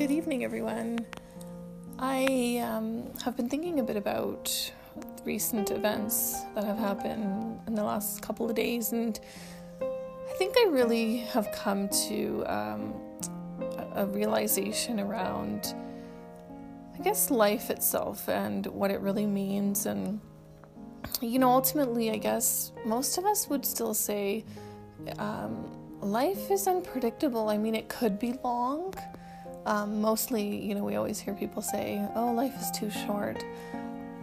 Good evening, everyone. I um, have been thinking a bit about recent events that have happened in the last couple of days, and I think I really have come to um, a realization around, I guess, life itself and what it really means. And, you know, ultimately, I guess most of us would still say um, life is unpredictable. I mean, it could be long um, mostly, you know, we always hear people say, "Oh, life is too short."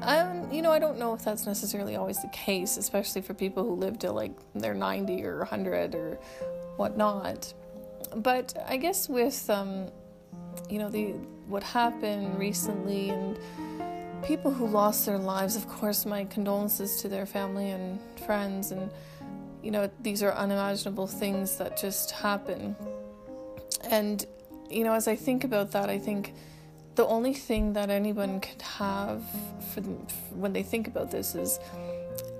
Um, you know, I don't know if that's necessarily always the case, especially for people who live to like they're 90 or 100 or whatnot. But I guess with, um, you know, the what happened recently and people who lost their lives, of course, my condolences to their family and friends. And, you know, these are unimaginable things that just happen. And you know, as I think about that, I think the only thing that anyone could have for them, when they think about this is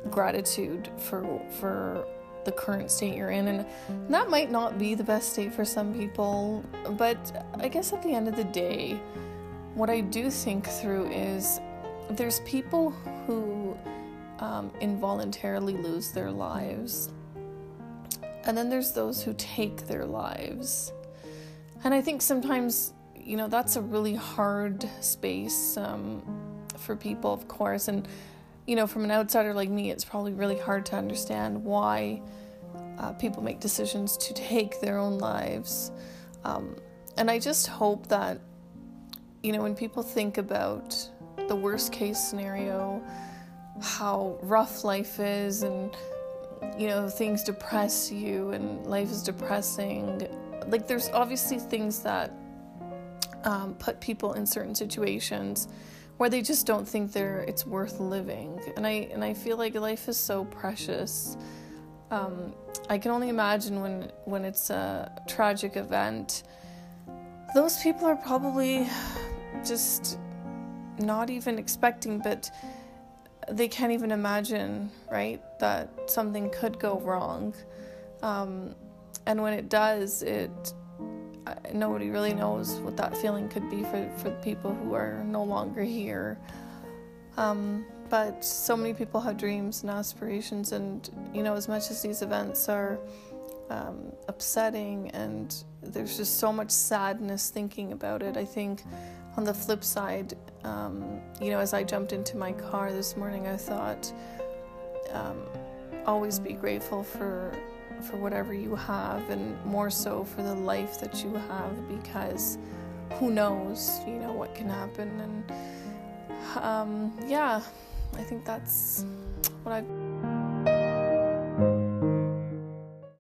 gratitude for for the current state you're in. And that might not be the best state for some people but i guess at the end of the day what i do think through is there's people who um, involuntarily lose their lives. And then there's those who take their lives and I think sometimes, you know, that's a really hard space um, for people, of course. And, you know, from an outsider like me, it's probably really hard to understand why uh, people make decisions to take their own lives. Um, and I just hope that, you know, when people think about the worst case scenario, how rough life is, and, you know, things depress you and life is depressing like there's obviously things that um, put people in certain situations where they just don't think they're it's worth living. And i and i feel like life is so precious. Um, i can only imagine when when it's a tragic event those people are probably just not even expecting but they can't even imagine right that something could go wrong. Um, and when it does, it nobody really knows what that feeling could be for for people who are no longer here. Um, but so many people have dreams and aspirations, and you know, as much as these events are um, upsetting and there's just so much sadness thinking about it, I think on the flip side, um, you know, as I jumped into my car this morning, I thought, um, always be grateful for for whatever you have and more so for the life that you have because who knows you know what can happen. And um, yeah i think that's what i